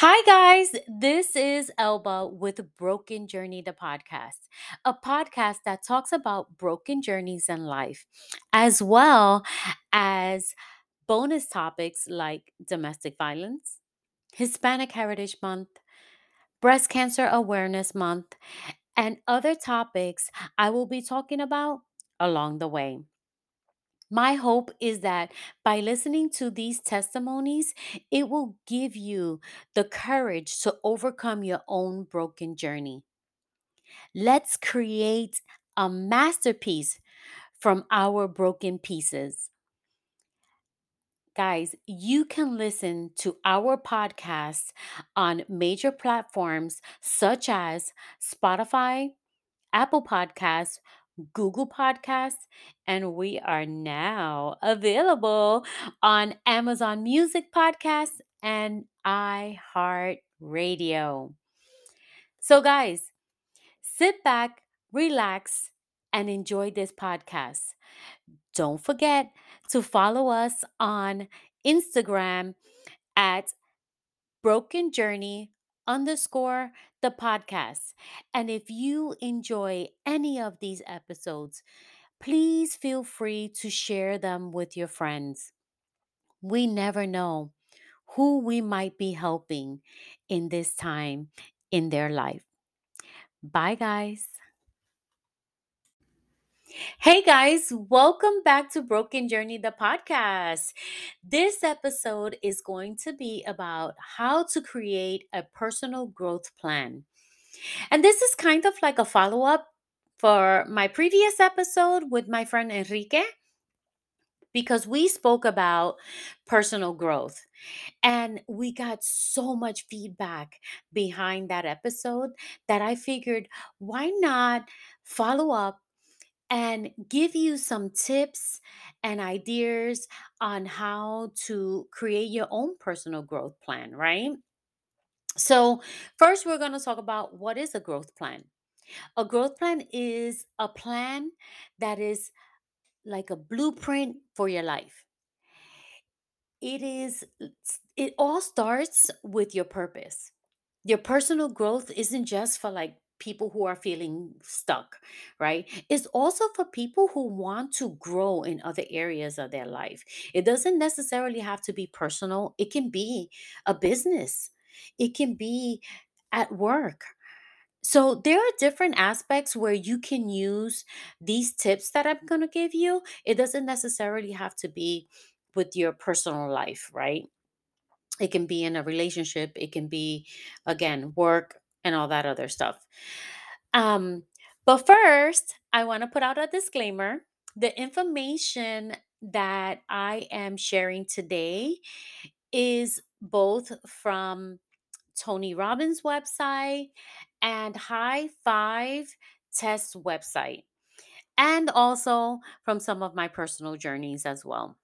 Hi, guys. This is Elba with Broken Journey, the podcast, a podcast that talks about broken journeys in life, as well as bonus topics like domestic violence, Hispanic Heritage Month, Breast Cancer Awareness Month, and other topics I will be talking about along the way. My hope is that by listening to these testimonies, it will give you the courage to overcome your own broken journey. Let's create a masterpiece from our broken pieces. Guys, you can listen to our podcast on major platforms such as Spotify, Apple Podcasts, Google Podcasts, and we are now available on Amazon Music Podcasts and iHeartRadio. So, guys, sit back, relax, and enjoy this podcast. Don't forget to follow us on Instagram at Broken Journey underscore the podcast. And if you enjoy any of these episodes, please feel free to share them with your friends. We never know who we might be helping in this time in their life. Bye, guys. Hey guys, welcome back to Broken Journey, the podcast. This episode is going to be about how to create a personal growth plan. And this is kind of like a follow up for my previous episode with my friend Enrique because we spoke about personal growth and we got so much feedback behind that episode that I figured why not follow up and give you some tips and ideas on how to create your own personal growth plan, right? So, first, we're going to talk about what is a growth plan. A growth plan is a plan that is like a blueprint for your life. It is, it all starts with your purpose. Your personal growth isn't just for like people who are feeling stuck, right? It's also for people who want to grow in other areas of their life. It doesn't necessarily have to be personal, it can be a business, it can be at work. So, there are different aspects where you can use these tips that I'm going to give you. It doesn't necessarily have to be with your personal life, right? It can be in a relationship, it can be again work and all that other stuff. Um but first, I want to put out a disclaimer. The information that I am sharing today is both from Tony Robbins' website and High Five Test website, and also from some of my personal journeys as well.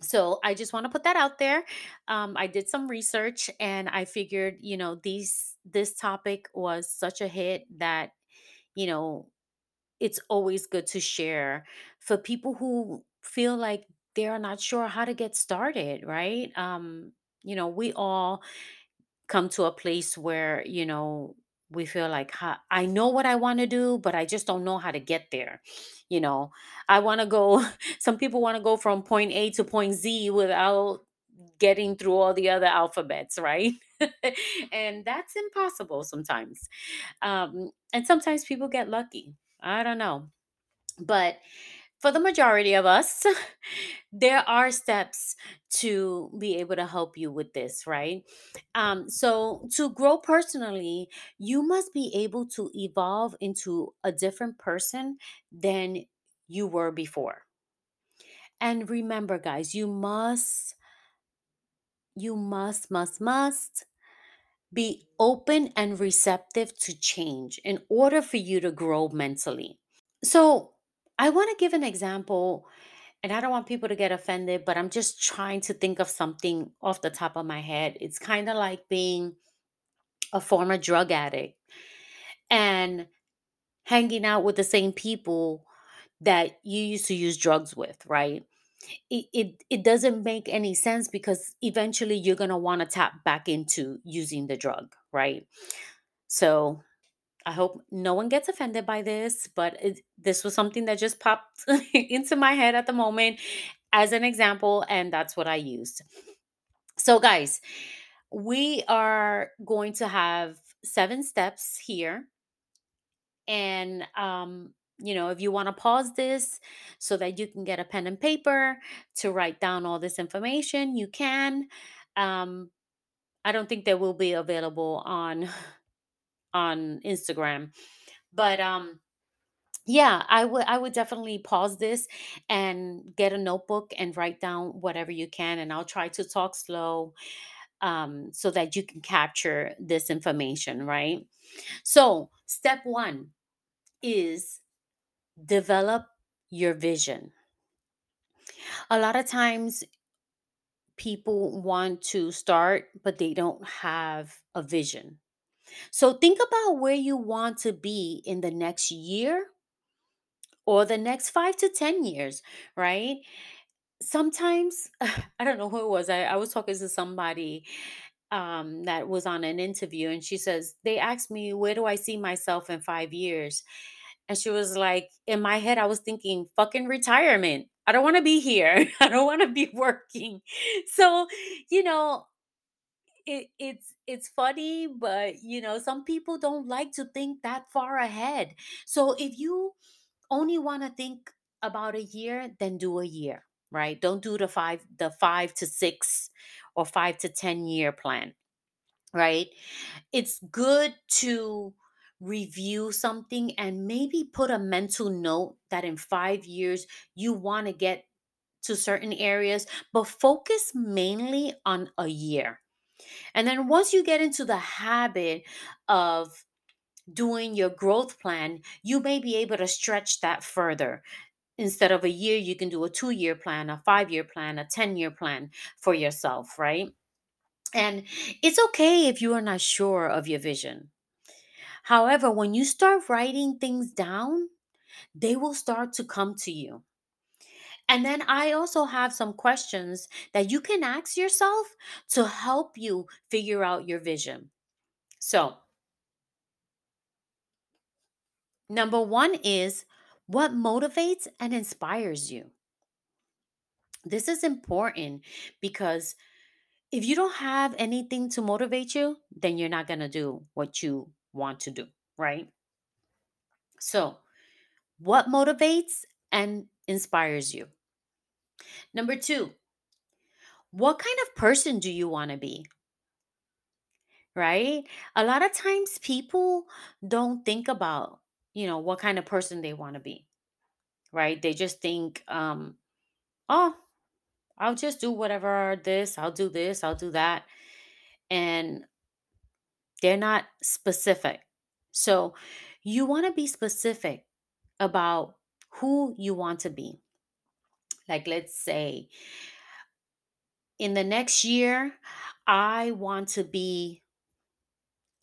So I just want to put that out there. Um, I did some research and I figured, you know, these this topic was such a hit that, you know, it's always good to share for people who feel like they're not sure how to get started, right? Um, you know, we all come to a place where you know we feel like "Ha- i know what i want to do but i just don't know how to get there you know? I want to go some people want to go from point a to point z without getting through all the other alphabets right? And that's impossible sometimes um and sometimes people get lucky i don't know but for the majority of us, there are steps to be able to help you with this, right? Um, so, to grow personally, you must be able to evolve into a different person than you were before. And remember, guys, you must, you must, must, must be open and receptive to change in order for you to grow mentally. So, I want to give an example, and I don't want people to get offended, but I'm just trying to think of something off the top of my head. It's kind of like being a former drug addict and hanging out with the same people that you used to use drugs with, right? it it, it doesn't make any sense because eventually you're going to want to tap back into using the drug right so i hope no one gets offended by this but it, this was something that just popped into my head at the moment as an example and that's what i used. So guys we are going to have seven steps here and um you know if you want to pause this so that you can get a pen and paper to write down all this information you can. Um i don't think they will be available on on instagram but um yeah i would i would definitely pause this and get a notebook and write down whatever you can and i'll try to talk slow um so that you can capture this information right so step one is develop your vision. A lot of times people want to start, but they don't have a vision. So think about where you want to be in the next year or the next five to 10 years, right? Sometimes, I don't know who it was. I, I was talking to somebody um, that was on an interview, and she says, They asked me, Where do I see myself in five years? And she was like, in my head, I was thinking, fucking retirement. I don't want to be here. I don't want to be working. So, you know, it, it's it's funny, but you know, some people don't like to think that far ahead. So if you only want to think about a year, then do a year, right? Don't do the five, the five to six or five to ten year plan, right? it's good to review something and maybe put a mental note that in five years you want to get to certain areas, but focus mainly on a year. And then once you get into the habit of doing your growth plan, you may be able to stretch that further. Instead of a year, you can do a two year plan, a five year plan, a 10 year plan for yourself, right? And it's okay if you are not sure of your vision. However, when you start writing things down, they will start to come to you. And then I also have some questions that you can ask yourself to help you figure out your vision. So, number one is what motivates and inspires you. This is important because if you don't have anything to motivate you, then you're not going to do what you want to do, right? So, what motivates and inspires you? Number two, what kind of person do you want to be? Right? A lot of times people don't think about, you know, what kind of person they want to be, right? They just think, um, oh, I'll just do whatever this, I'll do this, I'll do that. And they're not specific. So you want to be specific about who you want to be. Like, let's say in the next year, I want to be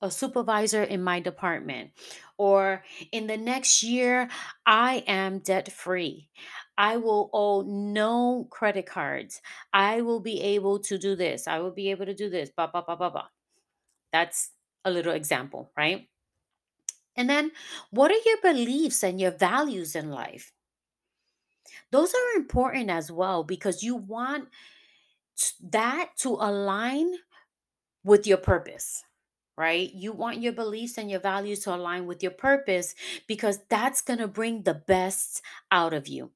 a supervisor in my department. Or in the next year, I am debt free. I will owe no credit cards. I will be able to do this. I will be able to do this. Blah, blah, blah, blah, blah. That's a little example, right? And then, what are your beliefs and your values in life? Those are important as well because you want that to align with your purpose, right? You want your beliefs and your values to align with your purpose because that's going to bring the best out of you.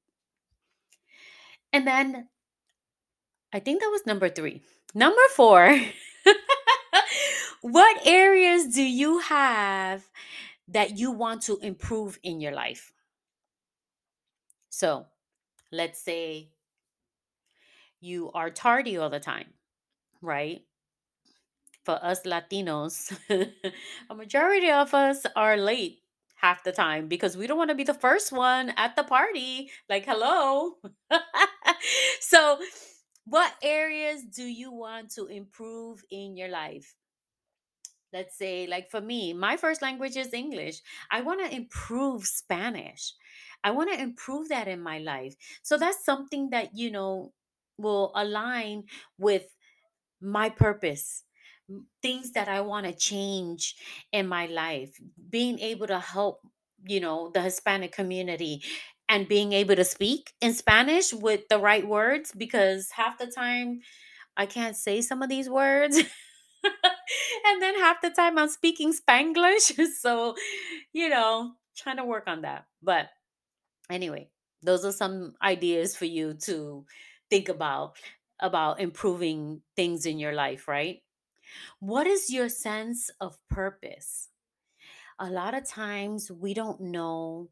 And then I think that was number three. Number four, what areas do you have that you want to improve in your life? So let's say you are tardy all the time, right? For us Latinos, a majority of us are late half the time because we don't want to be the first one at the party. Like, hello. so, what areas do you want to improve in your life? Let's say like for me my first language is english. I want to improve spanish. I want to improve that in my life. So that's something that you know will align with my purpose things that i want to change in my life. Being able to help you know the hispanic community and being able to speak in spanish with the right words because half the time i can't say some of these words and then half the time I'm speaking Spanglish. So, you know, trying to work on that. But anyway, those are some ideas for you to think about about improving things in your life, right? What is your sense of purpose? A lot of times we don't know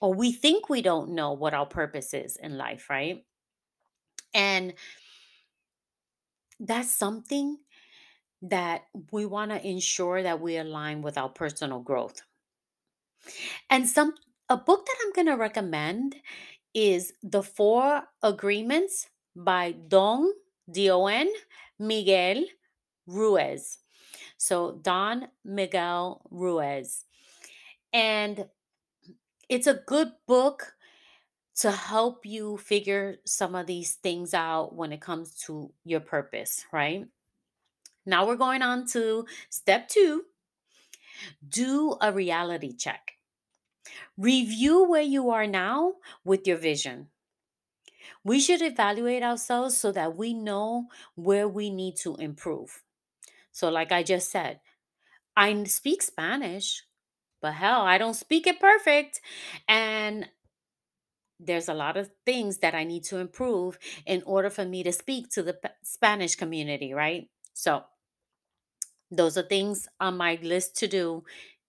or we think we don't know what our purpose is in life, right? And that's something that we want to ensure that we align with our personal growth. And some a book that I'm going to recommend is The Four Agreements by Don Don Miguel Ruiz. So Don Miguel Ruiz. And it's a good book to help you figure some of these things out when it comes to your purpose, right? Now we're going on to step 2, do a reality check. Review where you are now with your vision. We should evaluate ourselves so that we know where we need to improve. So, like I just said, I speak Spanish, but hell, I don't speak it perfect. And there's a lot of things that I need to improve in order for me to speak to the Spanish community, right? So, those are things on my list to do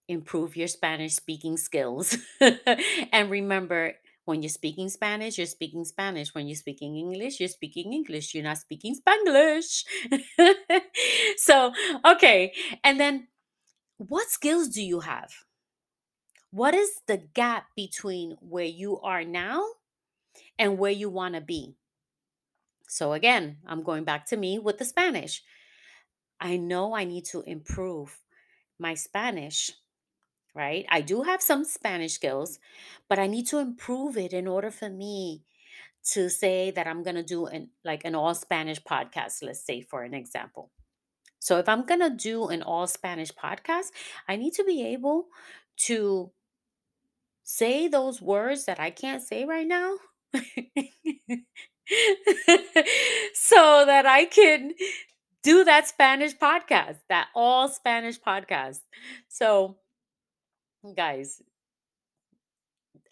improve your Spanish speaking skills. and remember, when you're speaking Spanish, you're speaking Spanish. When you're speaking English, you're speaking English. You're not speaking Spanglish. so, okay. And then, what skills do you have? What is the gap between where you are now and where you want to be? So, again, I'm going back to me with the Spanish. I know I need to improve my Spanish right? I do have some Spanish skills, but I need to improve it in order for me to say that I'm going to do an like an all Spanish podcast, let's say for an example. So if I'm going to do an all Spanish podcast, I need to be able to say those words that I can't say right now. so that I can do that Spanish podcast, that all Spanish podcast. So, guys,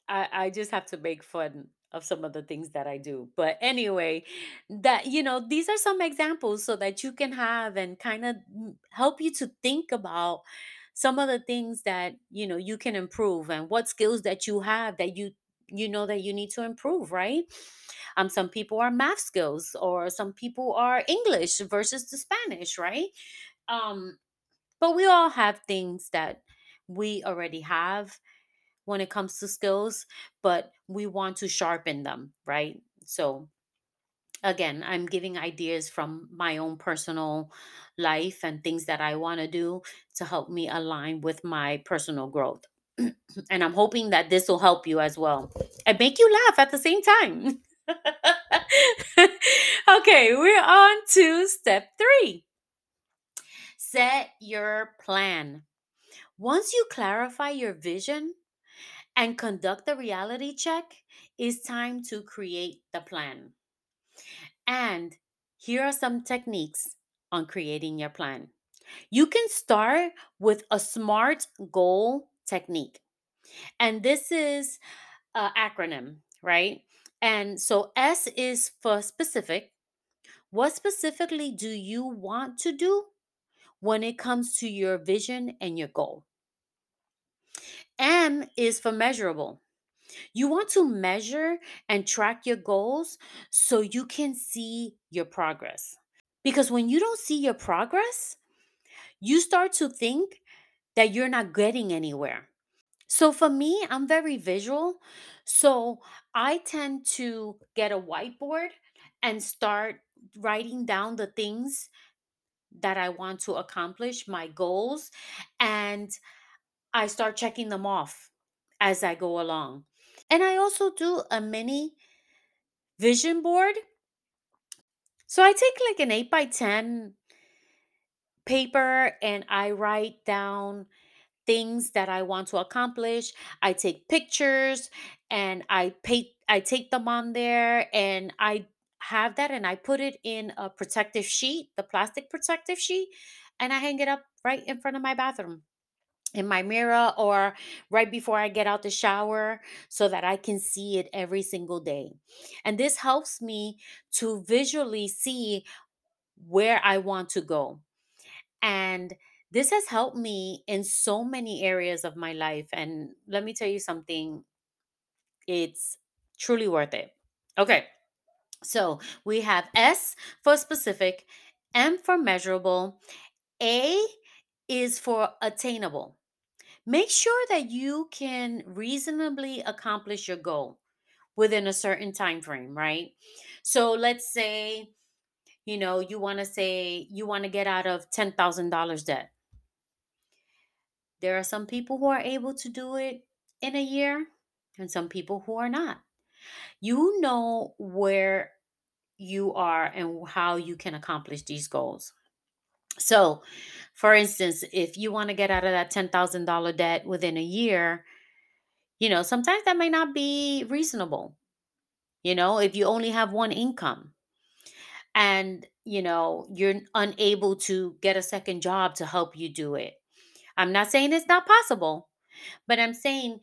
I, I just have to make fun of some of the things that I do. But anyway, that you know, these are some examples so that you can have and kind of help you to think about some of the things that you know you can improve and what skills that you have that you you know that you need to improve, right? Um, some people are math skills, or some people are English versus the Spanish, right? Um, but we all have things that we already have when it comes to skills, but we want to sharpen them, right? So, again, I'm giving ideas from my own personal life and things that I want to do to help me align with my personal growth. And I'm hoping that this will help you as well and make you laugh at the same time. okay, we're on to step three set your plan. Once you clarify your vision, and conduct the reality check, it's time to create the plan. And here are some techniques on creating your plan. You can start with a SMART goal technique. And this is an acronym, right? And so S is for specific. What specifically do you want to do when it comes to your vision and your goal? M is for measurable. You want to measure and track your goals so you can see your progress. Because when you don't see your progress, you start to think that you're not getting anywhere. So for me, I'm very visual. So I tend to get a whiteboard and start writing down the things that I want to accomplish, my goals, and I start checking them off as I go along. And I also do a mini vision board. So I take like an 8 by 10 paper and I write down things that I want to accomplish. I take pictures and I pay I take them on there and I have that and I put it in a protective sheet, the plastic protective sheet, and I hang it up right in front of my bathroom in my mirror or right before I get out the shower so that I can see it every single day. And this helps me to visually see where I want to go. And this has helped me in so many areas of my life. And let me tell you something, it's truly worth it. Okay, so we have S for specific, M for measurable, A is for attainable. Make sure that you can reasonably accomplish your goal within a certain time frame, right? So let's say, you know, you want to say you want to get out of $10,000 debt There are some people who are able to do it in a year and some people who are not. You know where you are and how you can accomplish these goals. So, for instance, if you want to get out of that $10,000 debt within a year, you know, sometimes that may not be reasonable. You know, if you only have one income and, you know, you're unable to get a second job to help you do it. I'm not saying it's not possible, but I'm saying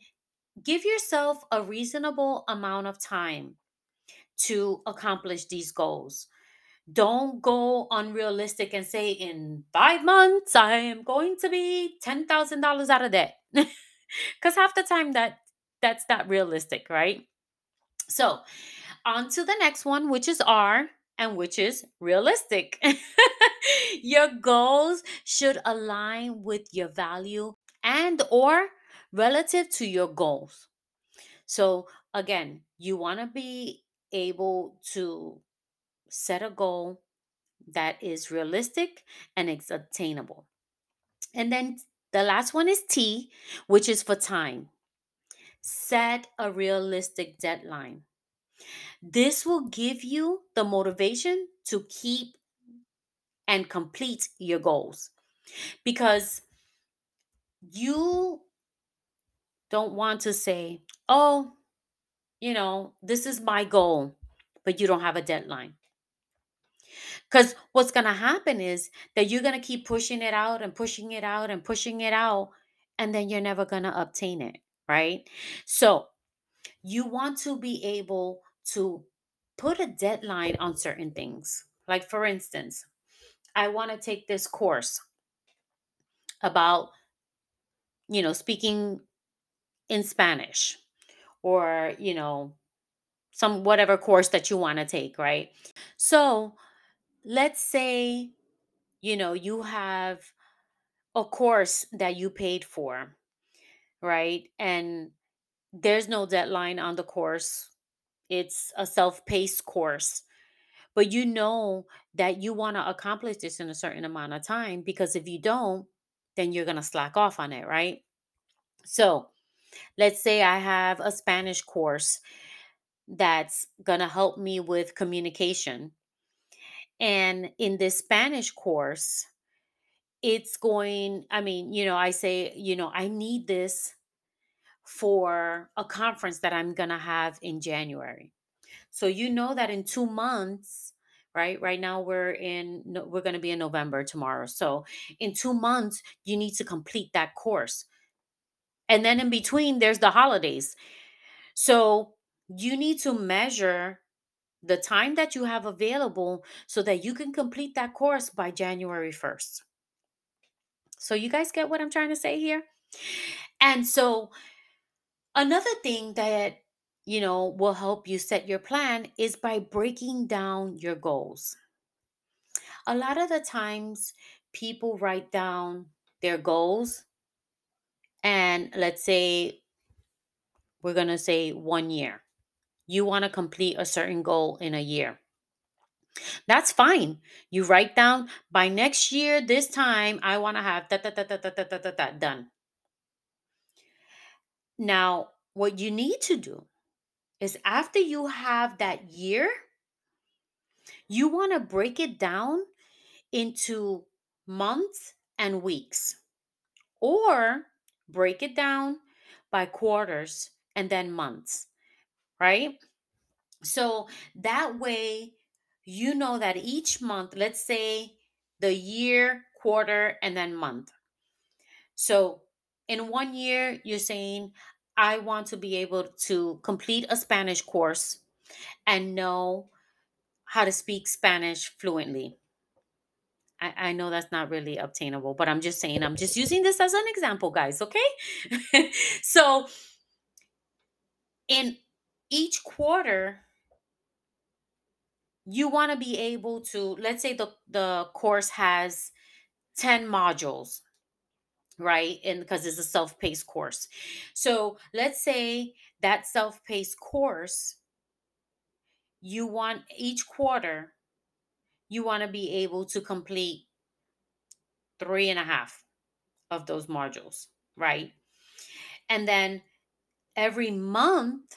give yourself a reasonable amount of time to accomplish these goals. Don't go unrealistic and say, in five months, I am going to be $10,000 out of debt. Because half the time that that's not realistic, right? So, on to the next one, which is R and which is realistic. your goals should align with your value and or relative to your goals. So again, you want to be able to set a goal that is realistic and it's attainable. And then the last one is T, which is for time. Set a realistic deadline. This will give you the motivation to keep and complete your goals because you don't want to say, oh, you know, this is my goal, but you don't have a deadline. Because what's going to happen is that you're going to keep pushing it out and pushing it out and pushing it out, and then you're never going to obtain it, right? So you want to be able to put a deadline on certain things. Like, for instance, I want to take this course about, you know, speaking in Spanish or, you know, some whatever course that you want to take, right? So let's say, you know, you have a course that you paid for, right? And there's no deadline on the course, it's a self paced course. But you know that you want to accomplish this in a certain amount of time because if you don't, then you're going to slack off on it, right? So let's say I have a Spanish course that's going to help me with communication. And in this Spanish course, it's going, I mean, you know, I say, you know, I need this for a conference that I'm going to have in January. So you know that in 2 months, right? Right now we're in we're going to be in November tomorrow. So in 2 months you need to complete that course. And then in between there's the holidays. So you need to measure the time that you have available so that you can complete that course by January 1st. So you guys get what I'm trying to say here? And so another thing that you know will help you set your plan is by breaking down your goals. A lot of the times people write down their goals and let's say we're going to say 1 year. You want to complete a certain goal in a year. That's fine. You write down by next year, this time, I want to have that, that, that, that, that, that, that, done. Now, what you need to do is after you have that year, you want to break it down into months and weeks, or break it down by quarters and then months, right? So that way, you know that each month, let's say the year, quarter, and then month. So in one year, you're saying, I want to be able to complete a Spanish course and know how to speak Spanish fluently. I, I know that's not really obtainable, but I'm just saying, I'm just using this as an example, guys, okay? so in each quarter, you want to be able to, let's say the, the course has 10 modules right? And because it's a self paced course. So let's say that self paced course, you want each quarter, you want to be able to complete three and a half of those modules, right? And then every month,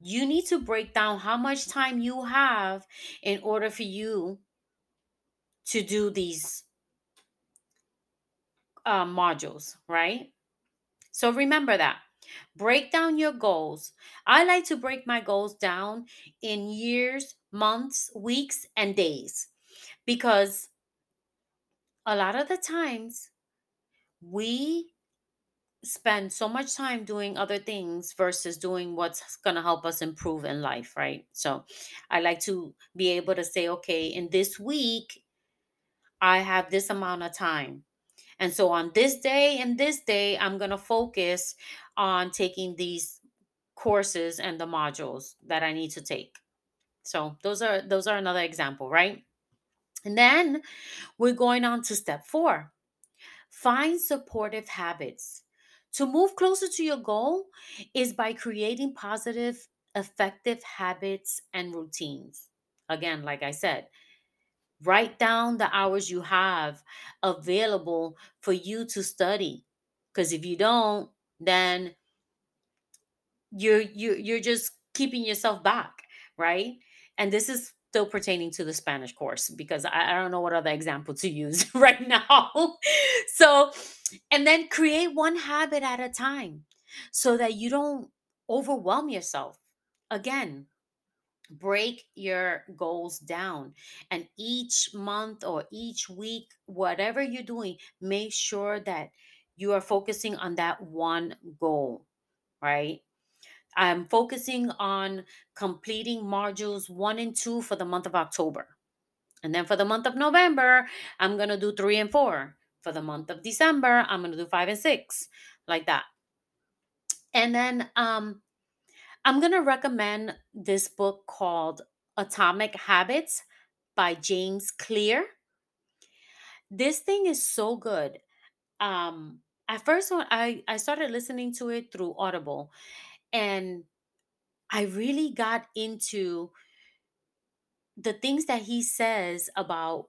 you need to break down how much time you have in order for you to do these uh, modules, right? So remember that. Break down your goals. I like to break my goals down in years, months, weeks, and days because a lot of the times we spend so much time doing other things versus doing what's going to help us improve in life, right? So I like to be able to say, okay, in this week, I have this amount of time. And so on this day and this day, I'm going to focus on taking these courses and the modules that I need to take. So those are those are another example, right? And then we're going on to step 4. Find supportive habits. To move closer to your goal is by creating positive, effective habits and routines. Again, like I said, Write down the hours you have available for you to study. Because if you don't, then you're you you're just keeping yourself back, right? And this is still pertaining to the Spanish course because I, I don't know what other example to use right now. so, and then create one habit at a time so that you don't overwhelm yourself. Again, break your goals down and each month or each week whatever you're doing make sure that you are focusing on that one goal right? I'm focusing on completing modules 1 and 2 for the month of october and then for the month of november i'm going to do 3 and 4 for the month of december i'm going to do 5 and 6 like that. And then um I'm going to recommend this book called Atomic Habits by James Clear. This thing is so good. Um, at first, when I, I started listening to it through Audible, and I really got into the things that he says about,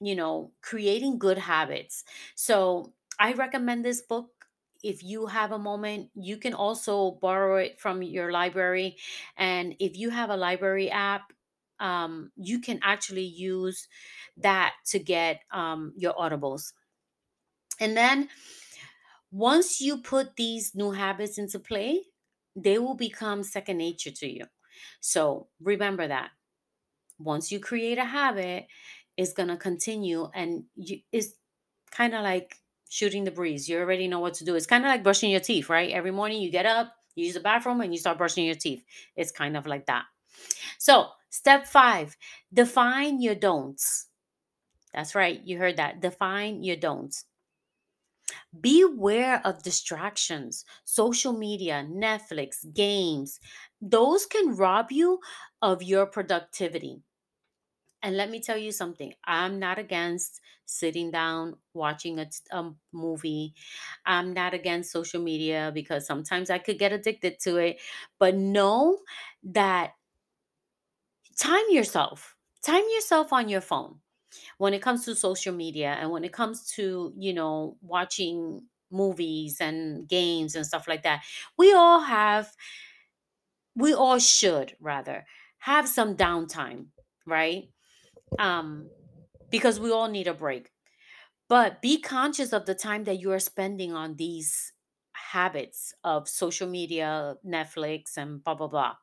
you know, creating good habits. So I recommend this book if you have a moment, you can also borrow it from your library. And if you have a library app, um, you can actually use that to get um, your audibles. And then once you put these new habits into play, they will become second nature to you. So remember that. Once you create a habit, it's going to continue and you, it's kind of like shooting the breeze. You already know what to do. It's kind of like brushing your teeth, right? Every morning you get up, you use the bathroom, and you start brushing your teeth. It's kind of like that. So, step five define your don'ts. That's right. You heard that. Define your don'ts. Beware of distractions, social media, Netflix, games. Those can rob you of your productivity. And let me tell you something I'm not against sitting down watching a, a um, movie. I'm not against social media because sometimes I could get addicted to it. But know that time yourself. time yourself on your phone when it comes to social media and when it comes to, you know, watching movies and games and stuff like that. We all have we all should rather have some downtime, right? Um because we all need a break. But be conscious of the time that you are spending on these habits of social media, Netflix and blah blah blah.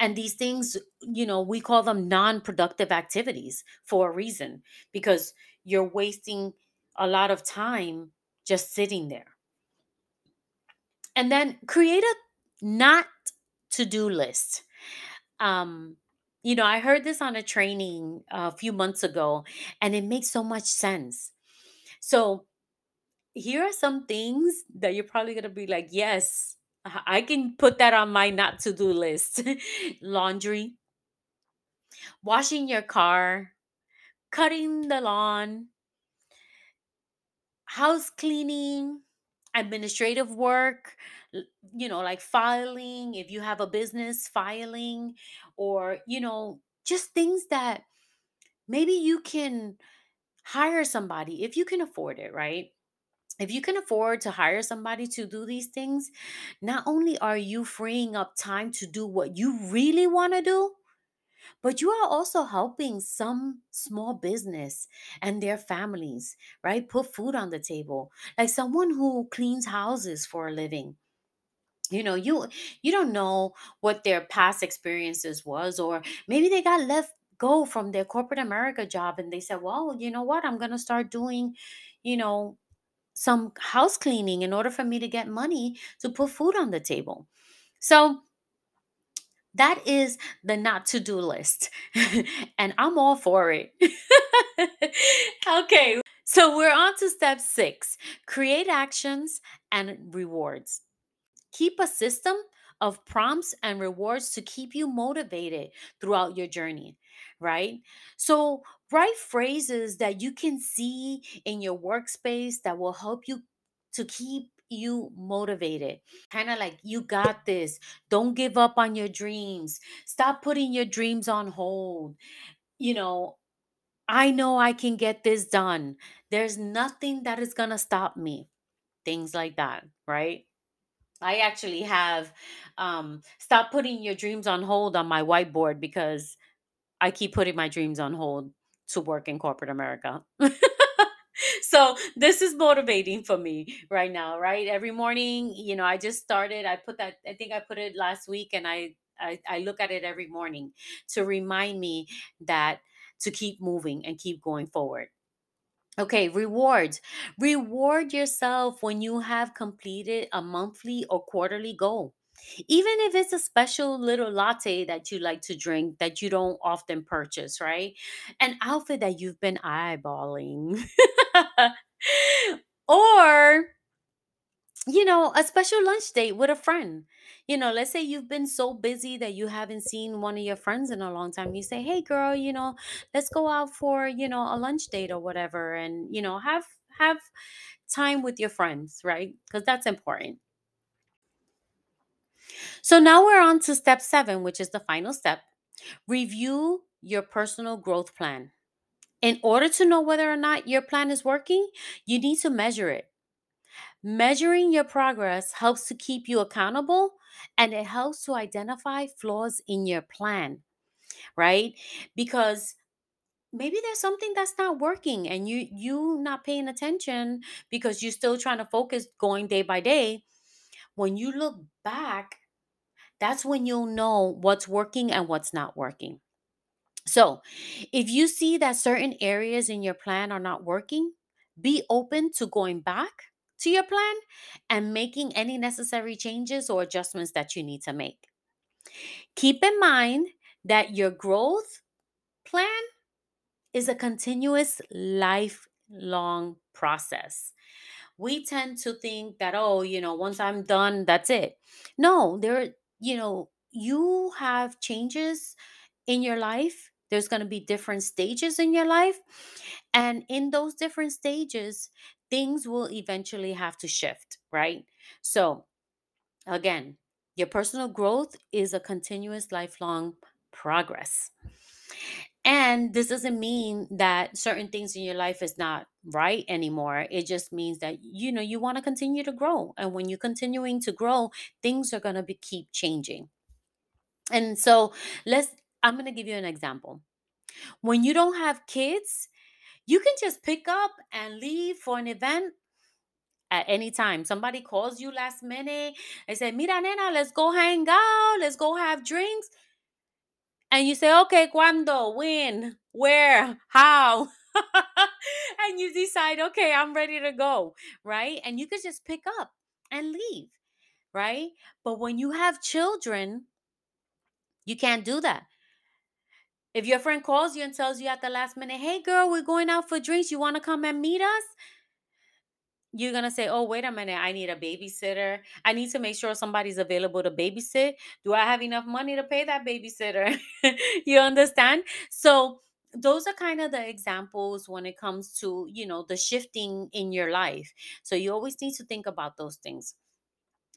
And these things, you know, we call them non productive activities for a reason because you're wasting a lot of time just sitting there. And then create a not to do list. Um, you know, I heard this on a training uh, a few months ago, and it makes so much sense. So, here are some things that you're probably going to be like, yes, I can put that on my not to do list. Laundry, washing your car, cutting the lawn, house cleaning, administrative work, you know, like filing, if you have a business, filing, or, you know, just things that maybe you can hire somebody if you can afford it, right? If you can afford to hire somebody to do these things, not only are you freeing up time to do what you really want to do, but you are also helping some small business and their families, right? Put food on the table. Like someone who cleans houses for a living. You know, you you don't know what their past experiences was or maybe they got left go from their corporate America job and they said, "Well, you know what? I'm going to start doing, you know, some house cleaning in order for me to get money to put food on the table." So, that is the not to do list. and I'm all for it. okay. So we're on to step six create actions and rewards. Keep a system of prompts and rewards to keep you motivated throughout your journey, right? So write phrases that you can see in your workspace that will help you to keep you motivated kind of like you got this. Don't give up on your dreams. Stop putting your dreams on hold. You know i know i can get this done. There's nothing that is going to stop me. Things like that right i actually have um stop putting your dreams on hold on my whiteboard because i keep putting my dreams on hold to work in corporate america. So this is motivating for me right now right? Every morning you know i just started i put that i think i put it last week and i i, I look at it every morning to remind me that to keep moving and keep going forward okay rewards. Reward yourself when you have completed a monthly or quarterly goal. Even if it's a special little latte that you like to drink that you don't often purchase right? An outfit that you've been eyeballing. Or you know a special lunch date with a friend you know let's say you've been so busy that you haven't seen one of your friends in a long time you say hey girl you know let's go out for you know a lunch date or whatever and you know have have time with your friends right? Because that's important. So now we're on to step seven which is the final step. Review your personal growth plan. In order to know whether or not your plan is working you need to measure it Measuring your progress helps to keep you accountable and it helps to identify flaws in your plan, right? Because maybe there's something that's not working and you you not paying attention because you're still trying to focus going day by day. When you look back, that's when you'll know what's working and what's not working. So, if you see that certain areas in your plan are not working, be open to going back to your plan and making any necessary changes or adjustments that you need to make. Keep in mind that your growth plan is a continuous lifelong process. We tend to think that, oh, you know, once I'm done, that's it. No, there, you know, you have changes in your life. There's going to be different stages in your life. And in those different stages, things will eventually have to shift, right? So, again, your personal growth is a continuous lifelong progress. And this doesn't mean that certain things in your life is not right anymore. It just means that you know you want to continue to grow. And when you're continuing to grow, things are going to be keep changing. And so let's I'm going to give you an example. When you don't have kids, you can just pick up and leave for an event at any time. Somebody calls you last minute and say, Mira, nena, let's go hang out, let's go have drinks. And you say, okay, cuando, when, where, how? and you decide, okay, I'm ready to go, right? And you can just pick up and leave, right? But when you have children, you can't do that. If your friend calls you and tells you at the last minute, hey girl, we're going out for drinks, you want to come and meet us? you're going to say, oh, wait a minute, I need a babysitter. I need to make sure somebody's available to babysit. Do I have enough money to pay that babysitter? you understand? So, those are kind of the examples when it comes to, you know, the shifting in your life. So, you always need to think about those things.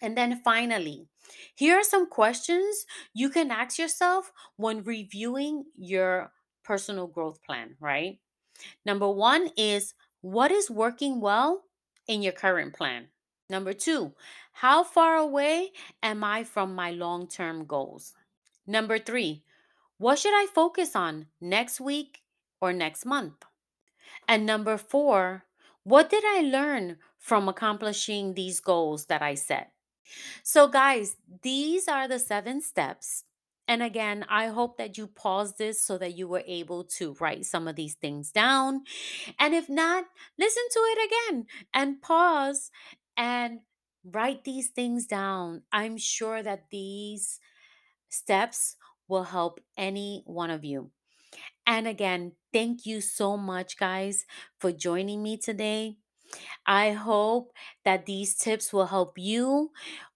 And then finally, here are some questions you can ask yourself when reviewing your personal growth plan, right? Number one is what is working well in your current plan? Number two, how far away am I from my long term goals? Number three, what should I focus on next week or next month? And number four, what did I learn from accomplishing these goals that I set? So, guys, these are the seven steps. And again, I hope that you paused this so that you were able to write some of these things down. And if not, listen to it again and pause and write these things down. I'm sure that these steps will help any one of you. And again, thank you so much, guys, for joining me today. I hope that these tips will help you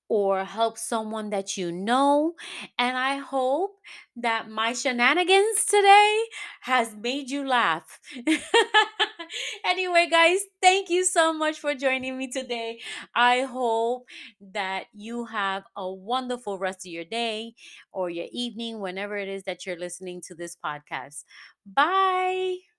or help someone that you know. And I hope that my shenanigans today has made you laugh. anyway, guys, thank you so much for joining me today. I hope that you have a wonderful rest of your day or your evening, whenever it is that you're listening to this podcast. Bye.